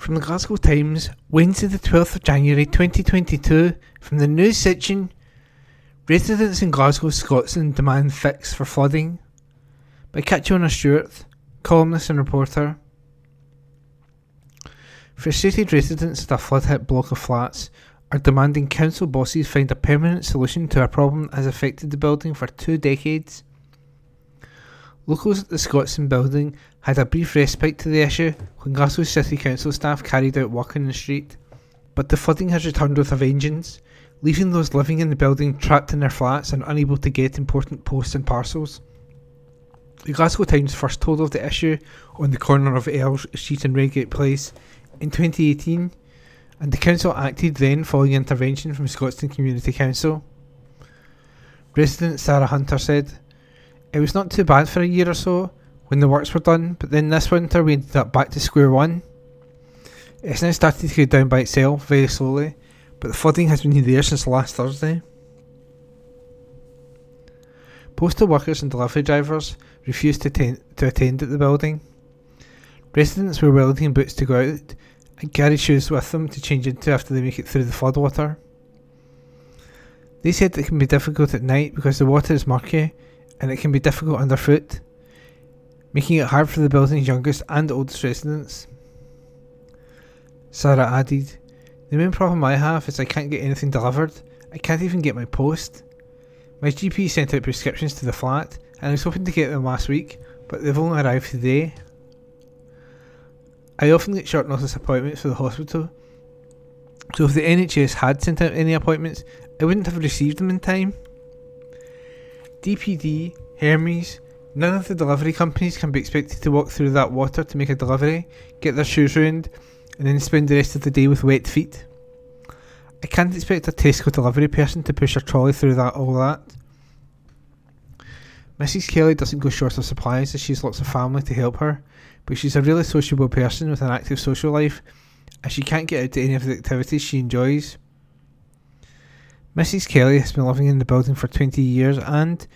From the Glasgow Times, Wednesday the 12th of January 2022, from the news section Residents in Glasgow, Scotland demand fix for flooding. By Catriona Stewart, columnist and reporter. Frustrated residents at a flood hit block of flats are demanding council bosses find a permanent solution to a problem that has affected the building for two decades. Locals at the Scotsman building had a brief respite to the issue when Glasgow City Council staff carried out work in the street. But the flooding has returned with a vengeance, leaving those living in the building trapped in their flats and unable to get important posts and parcels. The Glasgow Times first told of the issue on the corner of Earl Street and Redgate Place in 2018, and the council acted then following intervention from Scotstoun Community Council. Resident Sarah Hunter said, it was not too bad for a year or so when the works were done, but then this winter we ended up back to square one. It's now started to go down by itself very slowly, but the flooding has been there since last Thursday. Postal workers and delivery drivers refused to, ten- to attend at the building. Residents were in boots to go out and carry shoes with them to change into after they make it through the floodwater. They said it can be difficult at night because the water is murky and it can be difficult underfoot, making it hard for the building's youngest and oldest residents. Sarah added, The main problem I have is I can't get anything delivered. I can't even get my post. My GP sent out prescriptions to the flat, and I was hoping to get them last week, but they've only arrived today. I often get short notice appointments for the hospital, so if the NHS had sent out any appointments, I wouldn't have received them in time. DPD, Hermes, none of the delivery companies can be expected to walk through that water to make a delivery, get their shoes ruined, and then spend the rest of the day with wet feet. I can't expect a Tesco delivery person to push a trolley through that all that. Mrs. Kelly doesn't go short of supplies as she has lots of family to help her, but she's a really sociable person with an active social life, and she can't get out to any of the activities she enjoys. Mrs. Kelly has been living in the building for 20 years and,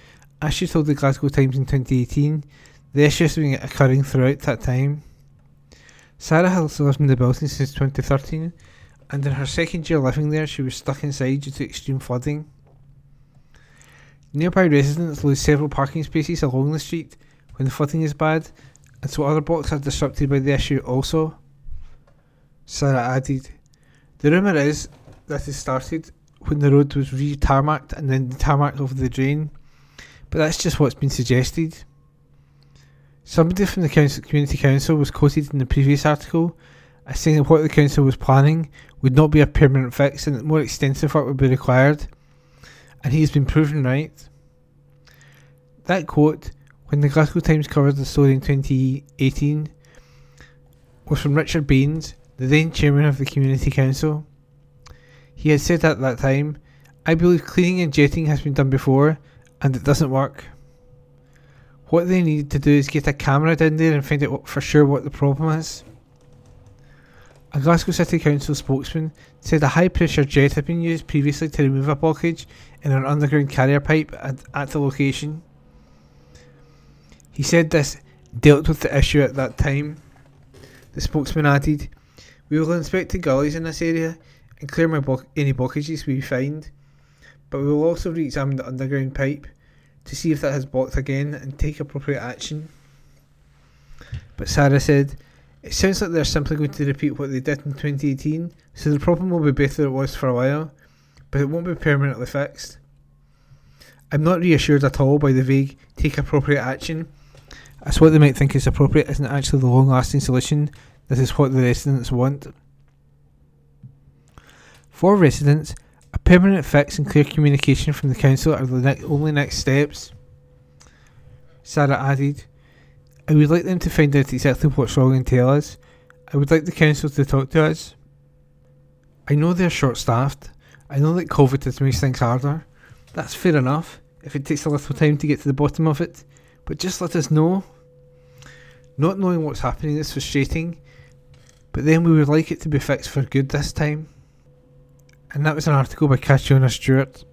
as she told the Glasgow Times in 2018, the issue has been occurring throughout that time. Sarah has lived in the building since 2013 and in her second year living there she was stuck inside due to extreme flooding. Nearby residents lose several parking spaces along the street when the flooding is bad and so other blocks are disrupted by the issue also. Sarah added, The rumour is that it started when the road was re-tarmacked and then tarmacked over the drain, but that's just what's been suggested. Somebody from the council, community council was quoted in the previous article as saying that what the council was planning would not be a permanent fix and that more extensive work would be required, and he has been proven right. That quote, when the Glasgow Times covered the story in 2018, was from Richard Baines, the then chairman of the community council. He had said at that time, I believe cleaning and jetting has been done before and it doesn't work. What they need to do is get a camera down there and find out for sure what the problem is. A Glasgow City Council spokesman said a high pressure jet had been used previously to remove a blockage in an underground carrier pipe at, at the location. He said this dealt with the issue at that time. The spokesman added, We will inspect the gullies in this area and clear my blo- any blockages we find. But we will also re examine the underground pipe to see if that has blocked again and take appropriate action. But Sarah said, It sounds like they're simply going to repeat what they did in 2018, so the problem will be better than it was for a while, but it won't be permanently fixed. I'm not reassured at all by the vague take appropriate action, as what they might think is appropriate isn't actually the long lasting solution, this is what the residents want. For residents, a permanent fix and clear communication from the council are the ne- only next steps. Sarah added, I would like them to find out exactly what's wrong and tell us. I would like the council to talk to us. I know they're short staffed. I know that COVID has made things harder. That's fair enough if it takes a little time to get to the bottom of it, but just let us know. Not knowing what's happening is frustrating, but then we would like it to be fixed for good this time. And that was an article by Catriona Stewart.